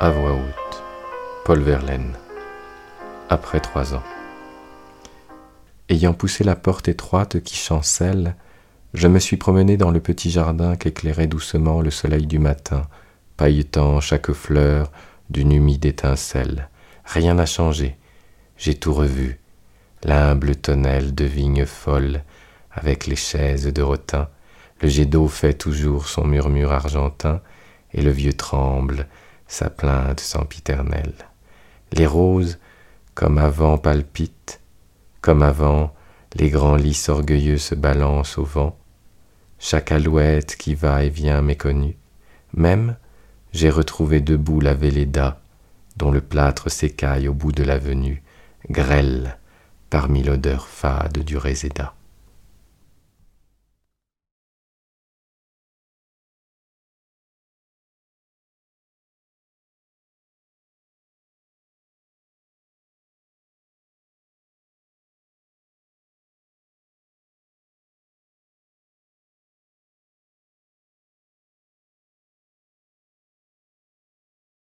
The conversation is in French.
À voix haute, Paul Verlaine. Après trois ans. Ayant poussé la porte étroite qui chancelle, je me suis promené dans le petit jardin qu'éclairait doucement le soleil du matin, pailletant chaque fleur d'une humide étincelle. Rien n'a changé, j'ai tout revu, l'humble tonnelle de vigne folle, avec les chaises de rotin, le jet d'eau fait toujours son murmure argentin, et le vieux tremble, sa plainte sempiternelle. Les roses, comme avant, palpitent, comme avant, les grands lys orgueilleux se balancent au vent, chaque alouette qui va et vient m'est connue. Même, j'ai retrouvé debout la Véléda, dont le plâtre s'écaille au bout de l'avenue, grêle parmi l'odeur fade du réséda.